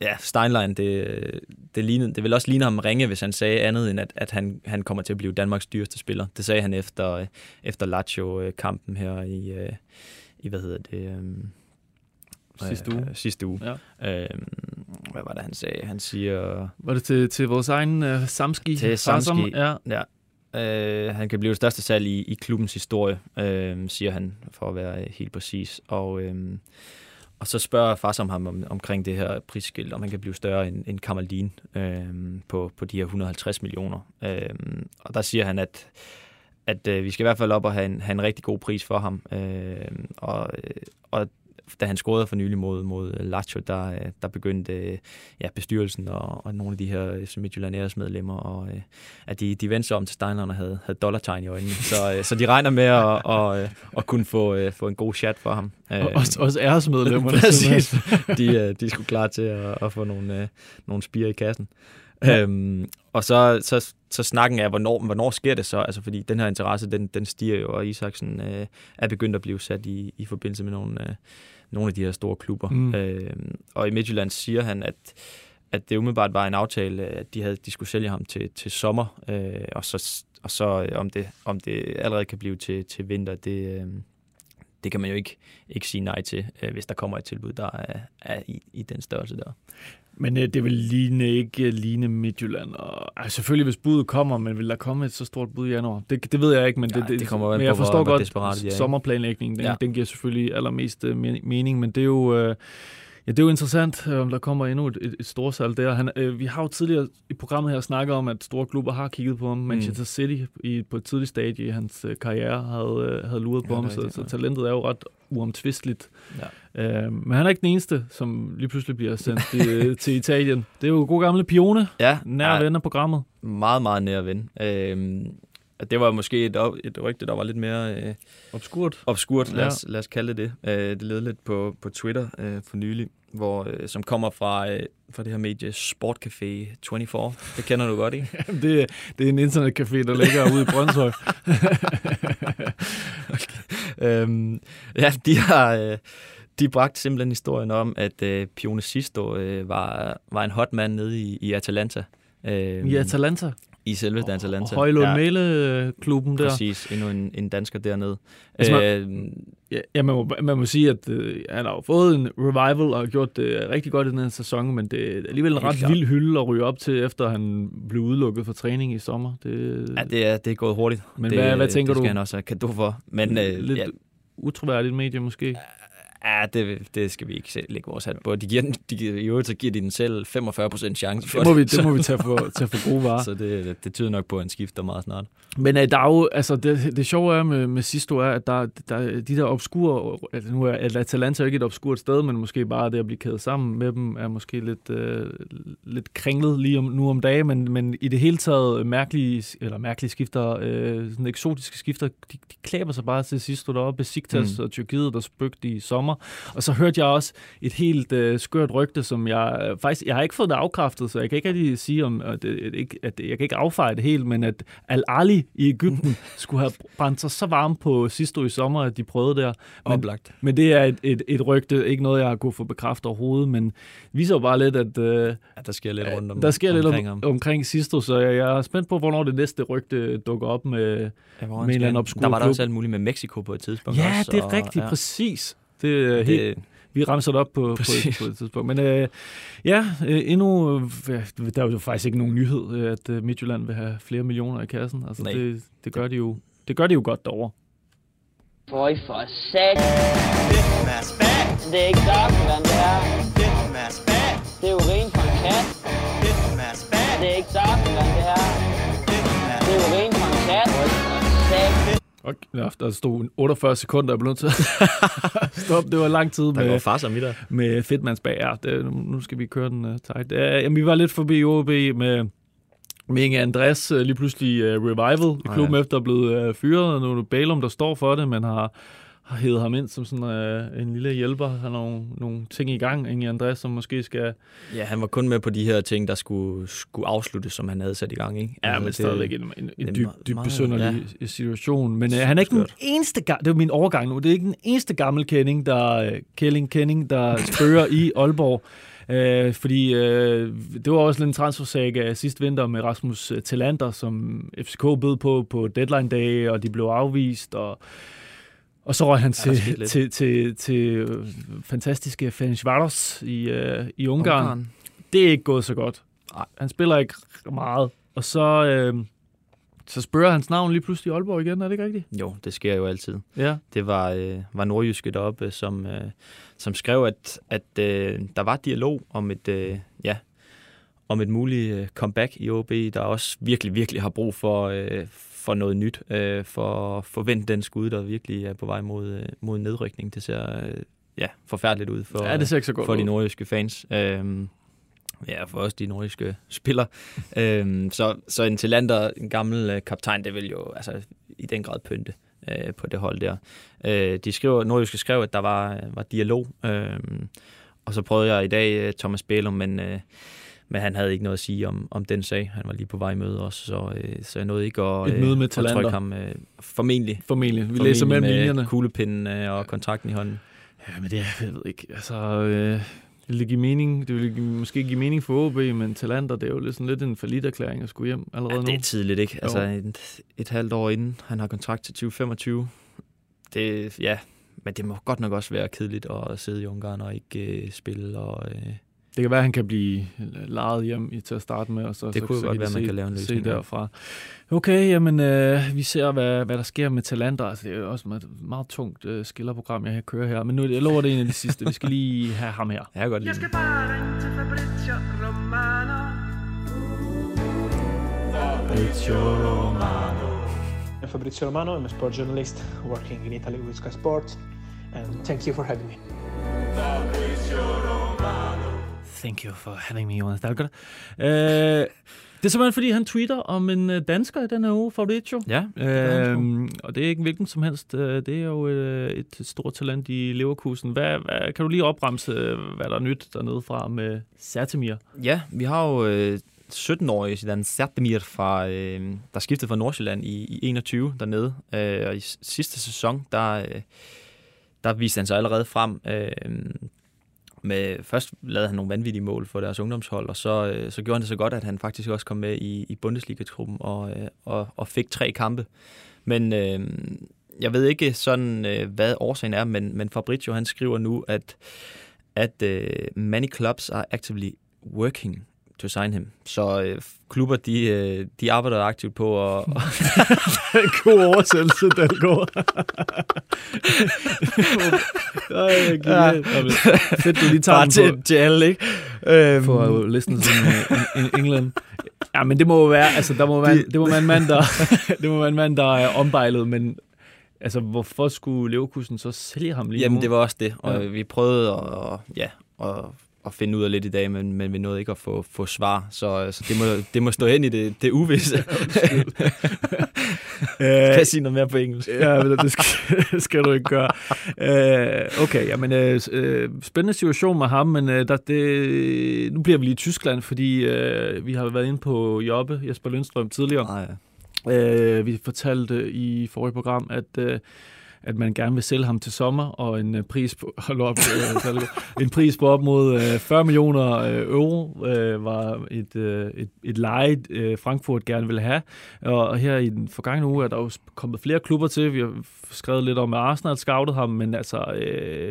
ja, Steinlein, det, det, lignede, det vil også ligne ham ringe, hvis han sagde andet, end at, at han, han kommer til at blive Danmarks dyreste spiller. Det sagde han efter, efter Lazio-kampen her i, øh, i, hvad hedder det... øhm, Sidste uge. Øh, sidste uge. Ja. Øhm, hvad var det, han sagde? Han siger... Var det til, til vores egen uh, Samski? Til? Samski. Ja. Ja. Øh, han kan blive det største salg i, i klubbens historie, øh, siger han, for at være helt præcis. Og, øh, og så spørger far om ham om, omkring det her prisskilt, om han kan blive større end, end Kamaldin øh, på, på de her 150 millioner. Øh, og der siger han, at at øh, vi skal i hvert fald op og have en, have en rigtig god pris for ham. Øh, og, øh, og da han scorede for nylig mod, mod Lazio, der, øh, der begyndte øh, ja, bestyrelsen og, og nogle af de her FC Midtjylland medlemmer, og, øh, at de, de vendte sig om til Steinlein og havde, havde dollartegn i øjnene. Så, øh, så de regner med at, og, øh, at kunne få, øh, få en god chat for ham. Og, også, også æresmedlemmer. Præcis. De, øh, de skulle klar til at, at få nogle, øh, nogle spire i kassen. Ja. Øhm, og så, så, så snakken er, hvornår, hvornår sker det så? Altså, fordi den her interesse, den, den stiger jo, og Isaksen øh, er begyndt at blive sat i, i forbindelse med nogle, øh, nogle af de her store klubber. Mm. Øhm, og i Midtjylland siger han, at, at det umiddelbart var en aftale, at de, havde, de skulle sælge ham til, til sommer, øh, og så, og så øh, om, det, om det allerede kan blive til, til vinter, det, øh, det kan man jo ikke, ikke sige nej til, øh, hvis der kommer et tilbud, der er, er i, i den størrelse der. Men øh, det vil ligne ikke øh, ligne Midtjylland. Og, altså, selvfølgelig, hvis budet kommer, men vil der komme et så stort bud i januar? Det, det ved jeg ikke, men, Ja, det, det, det kommer men jeg på, hvor- forstår hvor godt, desperat de er, ikke? sommerplanlægningen, den, Ja. den giver selvfølgelig allermest øh, men- mening, men det er jo... Øh, Ja, det er jo interessant, øh, om der kommer endnu et, et, et storsalg der. Han, øh, vi har jo tidligere i programmet her snakket om, at store klubber har kigget på ham. Manchester City i, på et tidligt stadie i hans øh, karriere havde, øh, havde luret på Ja, ham, det er så, så ja. talentet er jo ret uomtvisteligt. Ja. Øh, men han er ikke den eneste, som lige pludselig bliver sendt øh, til Italien. Det er jo god gamle Pione, Ja, nær ven af programmet. meget, meget nær ven. Øhm, og det var måske et, op- et rygte, der var lidt mere øh, Obskurt. obskurt, lad Ja. os, lad os kalde det det. Øh, det led lidt på, på Twitter øh, for nylig, hvor, øh, som kommer fra, øh, fra det her medie Sportcafé 24. Det kender du godt, ikke? Det, det er en internetcafé, der ligger ude i Brøndshøj. øhm, ja, de har... Øh, de bragte simpelthen historien om, at øh, Pione Sisto øh, var, var en hot mand nede i, i Atalanta. Øh, I Atalanta. I selve Atalanta. Og Højlund Mæle-klubben der. Præcis, endnu en, en dansker dernede. Altså, man- øh, Ja, ja man, må, man må sige, at øh, han har jo fået en revival og har gjort det rigtig godt i den her sæson, men det er alligevel en ret klart. vild hylde at ryge op til, efter han blev udelukket fra træning i sommer. Det, ja, det er, det er gået hurtigt. Men det, hvad- hvad tænker det skal du? han også have kado for. Men øh, lidt ja, utroværdigt medie måske. Ja, det, det skal vi ikke lægge vores hat på. De giver, den- de, giver- I øvrigt så giver de den selv 45% chance for Det må vi, det må vi tage for, tage for gode varer. Så det, det tyder nok på, at han skifter meget snart. Men øh, der er jo, altså det, det sjove er med, med Sisto er, at der, der de der obskure, altså nu er at Atalanta jo ikke et obskurt sted, men måske bare det at blive kædet sammen med dem, er måske lidt, øh, lidt kringlet lige om, nu om dagen, men, men i det hele taget mærkelige, eller mærkelige skifter, øh, sådan eksotiske skifter, de, de klæber sig bare til Sisto deroppe, Besiktas mm. og Tyrkiet, der spøgte i sommer. Og så hørte jeg også et helt øh, skørt rygte, som jeg øh, faktisk, jeg har ikke fået det afkræftet, så jeg kan ikke rigtig sige, om, at, at, ikke- at jeg kan ikke affeje det helt, men at Al-Ali i Ægypten skulle have brændt sig så varme på Sisto i sommer, at de prøvede der. Men, Oplagt. men det er et, et, et rygte, ikke noget, jeg har kunnet få bekræftet overhovedet, men viser jo bare lidt, at øh, Ja, der sker lidt rundt om, der sker lidt omkring om, ham. omkring Sisto, så jeg, jeg er spændt på, hvornår det næste rygte dukker op med, Ja, med en eller anden obskur Der var der også alt muligt med Mexico på et tidspunkt Ja, også. det er og- rigtigt, ja. præcis. Det er helt, Det, vi ramser det op på, på, Præcis. på et tidspunkt. Men øh, ja, øh, endnu, øh, der er jo faktisk ikke nogen nyhed, øh, at øh, Midtjylland vil have flere millioner i kassen. Altså, Nej. det, det, gør de jo, det gør de jo godt derovre. Føj for sat. Det er ikke Darkland, det her. Det er jo rent fra en kat. Det er ikke Darkland, det ja, der stod 48 sekunder, jeg blev nødt til at stoppe. Det var lang tid der med, far i der. med Fedtmandsbag. Ja, det, nu, skal vi køre den uh, tight. Uh, jamen, vi var lidt forbi OB med, med Inge Andres uh, lige pludselig uh, revival i klubben ja. efter at blevet uh, fyret. Nu er det Bælum, der står for det, men har, har hævet ham ind som sådan uh, en lille hjælper. Har nogle, nogle ting i gang, Inge Andres, som måske skal... Ja, han var kun med på de her ting, der skulle, skulle afsluttes, som han havde sat i gang, ikke? Ja, Altså, men det- stadigvæk en, en, en dyb, dyb meget- besynderlig ja. situation. Men uh, han er ikke den Skørt. eneste gang, det er min overgang nu, det er ikke den eneste gammel kending, der, uh, Kelling Kenning, der spørger i Aalborg. Uh, fordi uh, det var også lidt en transfersaga sidste vinter med Rasmus øh, Tillander, som FCK bød på på deadline day, og de blev afvist, og og så røg han Ja, til, lidt. til, til, til øh, fantastiske Ferencvaros i, uh, i Ungarn. Ungarn. Det er ikke gået så godt. Nej. Han spiller ikke meget. Og så, øh, så spørger hans navn lige pludselig i Aalborg igen, er det ikke rigtigt? Jo, det sker jo altid. Ja. Det var, øh, var Nordjyske deroppe, som, øh, som skrev, at, at øh, der var dialog om et, øh, ja, om et muligt øh, comeback i OB, der også virkelig, virkelig har brug for, øh, for noget nyt, øh, for at forvente den skud, der virkelig er på vej mod, øh, mod nedrykning. Det ser øh, ja, forfærdeligt ud for, Ja, det ser ikke så godt for de ud. nordjyske fans. Øhm, ja, for også de nordjyske spillere. øhm, så, så en Tillander, en gammel øh, kaptajn, det vil jo altså, i den grad pynte øh, på det hold der. Øh, de skriver, nordjyske skrev, at der var, var dialog, øh, og så prøvede jeg i dag øh, Thomas Bælum, men, øh, men han havde ikke noget at sige om, om den sag. Han var lige på vej i møde også, så, øh, så jeg nåede ikke at, Et møde med at Tillander. trykke ham. Øh, formentlig. Formentlig. Vi læser mellem linjerne. kuglepinden øh, og kontrakten i hånden. Ja, men det er, jeg ved ikke, altså... Øh, det vil give mening, det vil give, måske give mening for OB, men Talander, det er jo lidt sådan lidt en forlidt erklæring at skulle hjem allerede Ja, nu. det er tidligt, ikke? Altså et, et halvt år inden han har kontrakt til 2025. Det, ja, men det må godt nok også være kedeligt at sidde i Ungarn og ikke øh, spille. Og, øh, Det kan være, at han kan blive lejet hjem i til at starte med, og så, Det så, kunne så godt de være, man se, kan lave en se løsning, ja. derfra. Okay, jamen, øh, vi ser, hvad, hvad der sker med talenter. Altså, det er jo også et meget tungt øh, skillerprogram, jeg kører her. Men nu, jeg lover det en af de sidste. Vi skal lige have ham her. jeg godt lide Jeg skal bare ringe til Fabrizio Romano. I'm Fabrizio Romano. I'm a sport journalist working in Italy with Sky Sports. And thank you for having me. Thank you for having me, Jonas Dahlgaard. Øh, det er simpelthen, fordi han tweeter om en øh, dansker i den her uge, Fabrizio. Ja, det gør han Øhm, og det er ikke en hvilken som helst. øh, Det er jo øh, et stort talent i Leverkusen. Hvad, hvad, kan du lige opremse, øh, hvad der er nyt dernede fra med Satemir? Ja, vi har jo øh, 17-årige Zidane Sertemir, fra, øh, der skiftede fra Nordsjælland i, i 21 dernede. Øh, og i sidste sæson, der, øh, der viste han sig allerede frem. Øh, med, først lavede han nogle vanvittige mål for deres ungdomshold, og så, øh, så gjorde han det så godt, at han faktisk også kom med i, i Bundesliga-truppen og, øh, og, og fik tre kampe. Men øh, jeg ved ikke sådan, øh, hvad årsagen er, men, men Fabrizio han skriver nu, at, at øh, many clubs are actively working to sign him. Så øh, klubber, de, øh, de arbejder aktivt på at... God oversættelse, Dalgaard. Ej. Jamen, Fedt, du lige tager Bare til, på, til alle, ikke? Øhm, uh, listen in, in England. Ja, men det må jo være, altså, der må være, det må være en mand, der, det må være en mand, der er ombejlet, men altså, hvorfor skulle Leverkusen så sælge ham lige Jamen, nu? det var også det. Og Ja. ja. vi prøvede at, ja, at, at finde ud af lidt i dag, men, men vi nåede ikke at få, få svar. Så, så det, må, det må stå hen i det, det uvisse. kan jeg sige noget mere på engelsk? Ja, men det skal, skal du ikke gøre. Uh, okay, jamen, uh, spændende situation med ham, men uh, der, det, nu bliver vi lige i Tyskland, fordi uh, vi har været inde på Jobbe, Jesper Lindstrøm, tidligere. Ah, ja. Uh, vi fortalte i forrige program, at... Uh, at man gerne vil sælge ham til sommer, og en øh, pris på, hold op, øh, en pris på op mod øh, 40 millioner euro var et, et, et leje, Frankfurt gerne ville have. Og, her i den forgangne uge er der jo kommet flere klubber til. Vi har skrevet lidt om, at Arsenal scoutet ham, men altså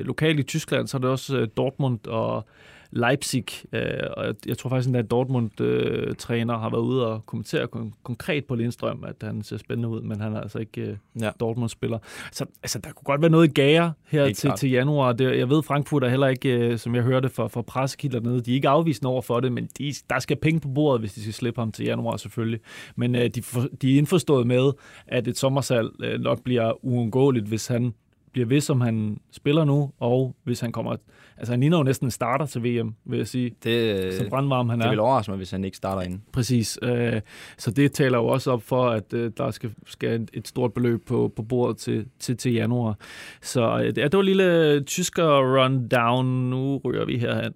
lokalt i Tyskland, så er det også Dortmund og Leipzig, øh, og jeg, tror faktisk, at Dortmund-træner har været ude og kommentere kon- konkret på Lindstrøm, at han ser spændende ud, men han er altså ikke øh, Ja. Dortmund-spiller. Så altså, der kunne godt være noget gære her Helt til, klart. til januar. Det, jeg ved, Frankfurt er heller ikke, øh, som jeg hørte fra, fra pressekilder dernede, de er ikke afvisende over for det, men de, der skal penge på bordet, hvis de skal slippe ham til januar selvfølgelig. Men øh, de, for, de er indforstået med, at et sommersalg øh, nok bliver uundgåeligt, hvis han bliver ved, som han spiller nu, og hvis han kommer... Altså, han ligner jo næsten en starter til VM, vil jeg sige. Det, Så brandvarm han det er. vil overraske mig, hvis han ikke starter ind. Præcis. Øh, så det taler jo også op for, at øh, der skal, skal et- et stort beløb på, på bordet til, til, til januar. Så øh, ja, det var en lille tysker rundown. Nu ryger vi herhen.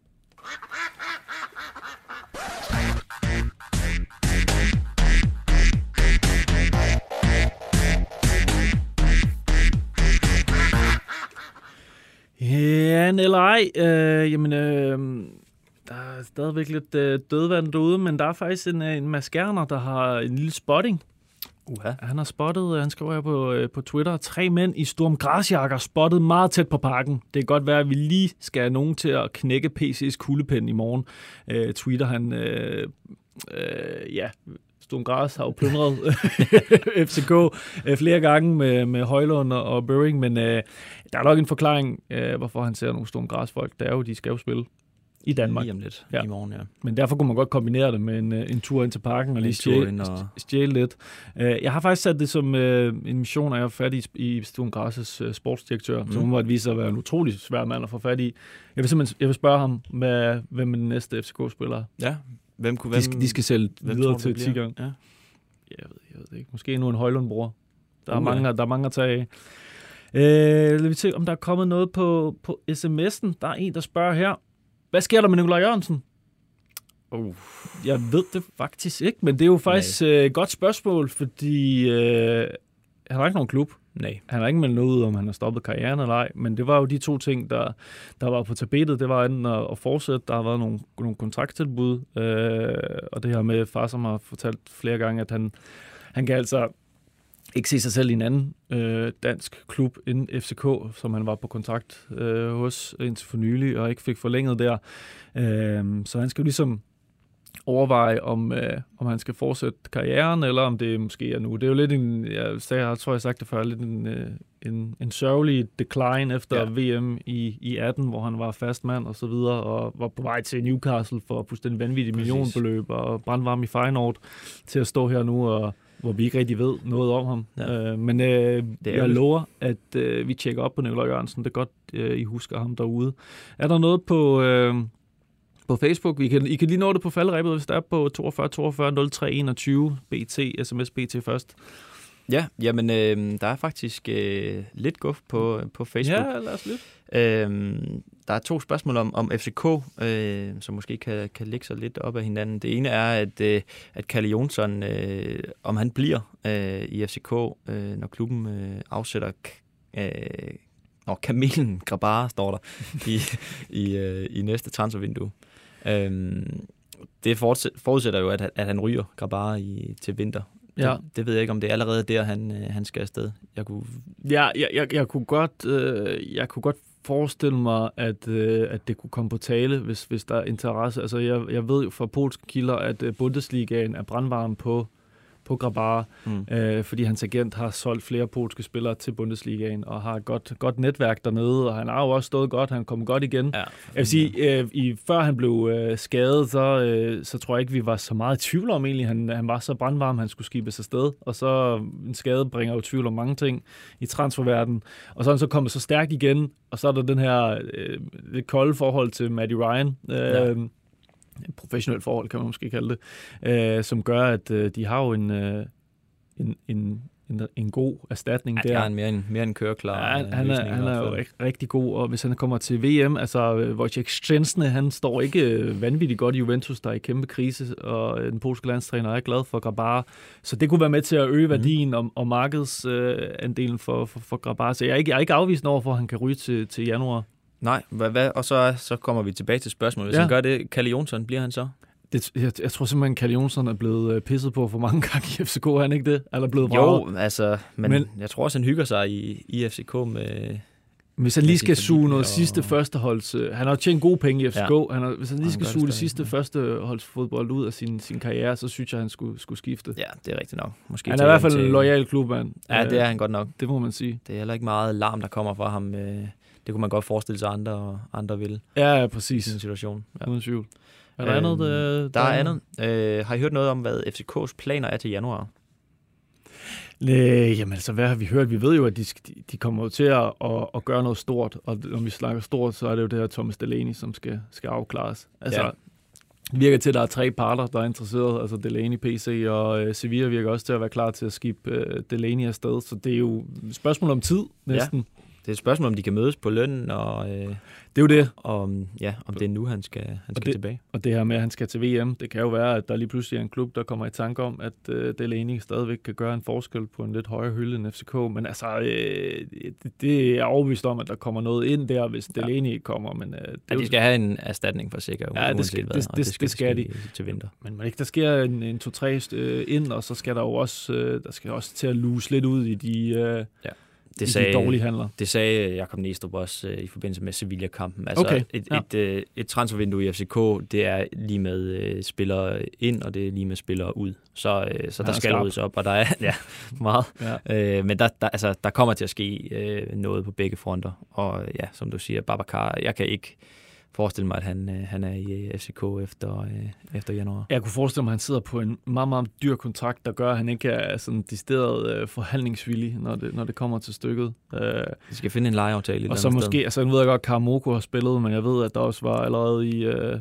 Ja, eller ej. Øh, jamen, øh, der er stadigvæk lidt øh, dødvand derude, men der er faktisk en, øh, en Mads Gerner, der har en lille spotting. Uha. Han har spottet, øh, han skriver her på, øh, på Twitter, tre mænd i Sturm Grasjakker spottet meget tæt på parken. Det kan godt være, at vi lige skal have nogen til at knække PC's kuglepen i morgen. Øh, tweeter han, øh, øh, ja, Sturm Gras har jo plyndret FCK øh, flere gange med, med Højlund og, Børing, men øh, der er nok en forklaring, øh, hvorfor han ser nogle Sturm Gras folk. Det er jo, de skal jo spille i Danmark. Lige om lidt. Ja. I morgen, ja. Men derfor kunne man godt kombinere det med en, øh, en tur ind til parken og lige stjæle, og- stjæle lidt. Uh, jeg har faktisk sat det som en mission, at jeg er fat i, i Stuen Grasses sportsdirektør, mm. som Mm. måtte vise sig at være en utrolig svær mand at få fat i. Jeg vil simpelthen jeg vil spørge ham, hvad, hvem er den næste FCK-spiller? Ja. Hvem kunne, De skal, de skal sælge hvem videre tror til det 10 bliver? gange. Ja. Jeg ved, jeg ved det ikke. Måske endnu en Højlund-bror. Der, er Uh, mange, ja. der er mange at tage af. Øh, lad vi se, om der er kommet noget på, på sms'en. Der er en, der spørger her. Hvad sker der med Nikolaj Jørgensen? Uh. Jeg ved det faktisk ikke, men det er jo faktisk øh, et godt spørgsmål, fordi øh, han har ikke nogen klub. Nej. Han har ikke meldt noget ud, om han har stoppet karrieren eller ej, men det var jo de to ting, der, der var på tapetet. Det var enten at, at fortsætte, der har været nogle, nogle kontrakttilbud, øh, og det her med far, som har fortalt flere gange, at han, han kan altså ikke se sig selv i en anden øh, dansk klub end FCK, som han var på kontrakt øh, hos indtil for nylig, og ikke fik forlænget der. Øh, så han skal jo ligesom overveje, om, øh, om han skal fortsætte karrieren, eller om det måske er nu. Det er jo lidt en, jeg, sagde, jeg tror, jeg sagt det før, lidt en, øh, en, en sørgelig decline efter ja. VM i, i 18, hvor han var fast mand og så videre, og var på vej til Newcastle for fuldstændig vanvittigt millionbeløb, og brandvarm i Feyenoord til at stå her nu og hvor vi ikke rigtig ved noget om ham. Ja. Øh, men øh, det jeg lover, at øh, vi tjekker op på Nikolaj Jørgensen. Det er godt, øh, I husker ham derude. Er der noget på, øh, på Facebook? I kan, I kan lige nå det på faldrebet, hvis der er på 42 42 03 21 BT, sms BT først. Ja, jamen øh, der er faktisk øh, lidt guf på, på Facebook. Ja, lad os lidt. Øhm, der er to spørgsmål om, om FCK, øh, som måske kan, kan lægge sig lidt op af hinanden. Det ene er, at, øh, at Kalle Jonsson, øh, om han bliver øh, i FCK, øh, når klubben øh, afsætter øh, når Kamelen Grabara står der i, i, øh, i næste transfervindue. Øhm, det forudsætter jo, at, at han ryger Grabara i, til vinter. Ja. Det, det ved jeg ikke, om det er allerede der, han, øh, han skal afsted. Jeg kunne... Ja, jeg, jeg, jeg, kunne godt, øh, jeg kunne godt forestille mig, at, øh, at det kunne komme på tale, hvis, hvis der er interesse. Altså, jeg, jeg ved jo fra polske kilder, at øh, Bundesligaen er brandvarm på på Grabara, mm. øh, fordi hans agent har solgt flere polske spillere til Bundesligaen og har et godt, godt netværk dernede, og han har jo også stået godt, han kom godt igen. Ja, jeg vil sige, øh, i, før han blev øh, skadet, så, øh, så tror jeg ikke, vi var så meget i tvivl om egentlig, han, han var så brandvarm, han skulle skibes afsted, og så en skade bringer jo tvivl om mange ting i transferverdenen, og så er han så kommet så stærkt igen, og så er der den her øh, lidt kolde forhold til Matty Ryan, øh, ja professionelt forhold, kan man måske kalde det, øh, som gør, at øh, de har jo en, øh, en, en, en, en god erstatning ja, der. Ja, en mere en, mere en køreklar ja, han, er, han er jo rigtig god, og hvis han kommer til VM, altså Wojciech Szczęsny, han står ikke øh, vanvittigt godt i Juventus, der er i kæmpe krise, og den polske landstræner er glad for Grabara, så det kunne være med til at øge mhm. værdien mm. og, og markedsandelen øh, for, for, for Grabara, så jeg er ikke, jeg er ikke afvist over for, at han kan ryge til, til januar. Nej, hvad, hvad, og så, så kommer vi tilbage til spørgsmålet. Hvis ja. han gør det, Kalle Jonsson, bliver han så? Det, jeg, jeg tror simpelthen, Kalle Jonsson er blevet øh, pisset på for mange gange i FCK, er han ikke det? Eller blevet Jo, altså, men, men jeg tror også, han hygger sig i, i FCK med... Hvis han lige skal suge noget og... sidste førsteholds... Øh, han har tjent gode penge i FCK. Ja. Han har, hvis han lige han skal suge det, sidste ja. førsteholdsfodbold ud af sin, sin karriere, så synes jeg, han skulle, skulle skifte. Ja, det er rigtigt nok. Måske han er i hvert fald en lojal klubmand. Ja, det er han godt nok. Det må man sige. Det er heller ikke meget larm, der kommer fra ham. Øh det kunne man godt forestille sig, andre, andre vil. Ja, præcis. I den situation. Ja. Uden tvivl. Er der øhm, andet? Der, der, der er andet. Øh, har I hørt noget om, hvad FCK's planer er til januar? Nej, jamen altså, hvad har vi hørt? Vi ved jo, at de, de kommer til at, at, at gøre noget stort, og når vi snakker stort, så er det jo det her Thomas Delaney, som skal, skal afklares. Altså, ja. Det virker til, at der er tre parter, der er interesseret. Altså Delaney, PC og øh, Sevilla virker også til at være klar til at skibe øh, Delaney afsted. Så det er jo et spørgsmål om tid næsten. Ja det er et spørgsmål, om de kan mødes på lønnen, og, øh, det er jo det. Og, om, ja, om det er nu, han skal, han skal det, tilbage. Og det her med, at han skal til VM, det kan jo være, at der lige pludselig er en klub, der kommer i tanke om, at øh, Delaney stadigvæk kan gøre en forskel på en lidt højere hylde end FCK. Men altså, øh, det er overbevist om, at der kommer noget ind der, hvis ja. Delaney kommer. Men, øh, det ja, de skal have en erstatning for sikker, ja, det skal, hvad, det, det, det, skal, det skal de. Til vinter. Men man ikke, der sker en, en to-tre øh, ind, og så skal der jo også, øh, der skal også til at luse lidt ud i de... Øh, ja det sagde, de dårlige handler. Det sagde Jakob Næstrup også uh, i forbindelse med Sevilla-kampen. Altså okay. et, ja. et, uh, et transfervindue i FCK, det er lige med uh, spillere ind, og det er lige med spillere ud. Så, uh, så der skal ryddes op, og der er ja, meget. Ja. Uh, men der, der, altså, der kommer til at ske uh, noget på begge fronter. Og ja, som du siger, Babacar, jeg kan ikke forestille mig, at han, øh, han er i øh, FCK efter, øh, efter januar. Jeg kunne forestille mig, at han sidder på en meget, meget dyr kontrakt, der gør, at han ikke er sådan decideret øh, forhandlingsvillig, når det, når det kommer til stykket. Øh, Vi skal finde en lejeaftale. Og så måske, sted. altså jeg ved jeg godt, at Karamoko har spillet, men jeg ved, at der også var allerede i... Øh,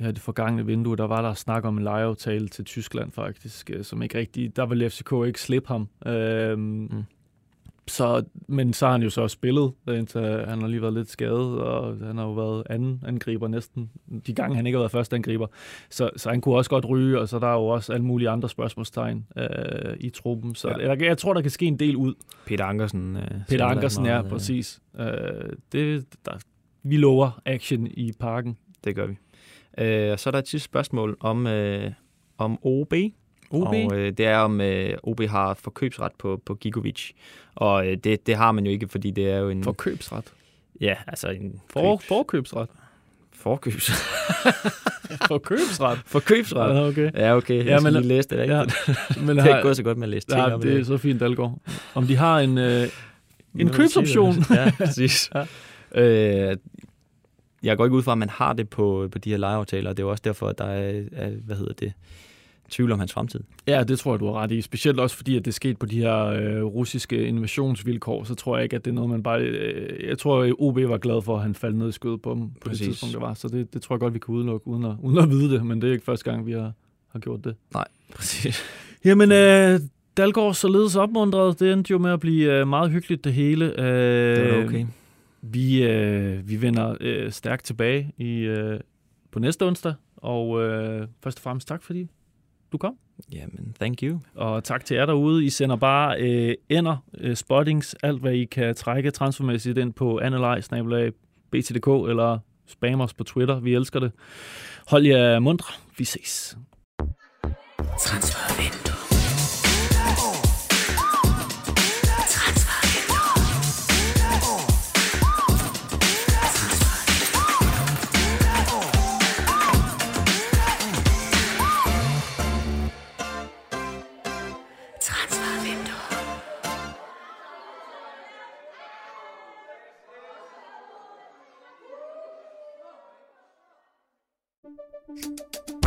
ja, det forgangne vindue, der var der snak om en lejeaftale til Tyskland faktisk, øh, som ikke rigtig, der ville FCK ikke slippe ham. Øh, mm. Så, men så har han jo så spillet, indtil han har lige været lidt skadet, og han har jo været anden angriber næsten, de gange han ikke har været første angriber. Så, så han kunne også godt ryge, og så der er jo også alle mulige andre spørgsmålstegn øh, i truppen. Så ja. jeg, jeg tror, der kan ske en del ud. Peter Ankersen. Øh, Peter Ankersen, meget, ja, øh, præcis. Øh, det, der, vi lover action i parken. Det gør vi. Øh, så er der et sidste spørgsmål om, øh, om OB. OB? Og øh, det er, om øh, OB har forkøbsret på, på Gigovic. Og øh, det, det har man jo ikke, fordi det er jo en... Forkøbsret? Ja, altså en... For, forkøbsret? Forkøbs. Forkøbsret? Forkøbsret. Ja, okay. Ja, okay. Jeg ja, men, lige læse det. Ikke? Ja, men det er ikke gået så godt med at læse ting ja, det er så fint, Dalgaard. Om de har en, øh, en købsoption. ja, præcis. ja. Øh, jeg går ikke ud fra, at man har det på, på de her lejeaftaler, og det er jo også derfor, at der er, er hvad hedder det, tvivl om hans fremtid. Ja, det tror jeg, du har ret i. Specielt også fordi, at det er sket på de her øh, russiske invasionsvilkår, så tror jeg ikke, at det er noget, man bare... Øh, jeg tror, at OB var glad for, at han faldt ned i skødet på dem på Præcis. det tidspunkt, det var. Så det, det tror jeg godt, vi kan udelukke, uden at, uden at vide det. Men det er ikke første gang, vi har, har gjort det. Nej, præcis. Jamen, øh, Dalgaard således opmuntret. Det endte jo med at blive øh, meget hyggeligt, det hele. Øh, det var okay. Vi, øh, vi vender øh, stærkt tilbage i, øh, på næste onsdag, og øh, først og fremmest tak, fordi du kom. Jamen, thank you. Og tak til jer derude. I sender bare øh, ender, øh, spottings, alt hvad I kan trække transfermæssigt ind på analyse, btdk eller spam os på Twitter. Vi elsker det. Hold jer mundre. Vi ses. Transfervindue.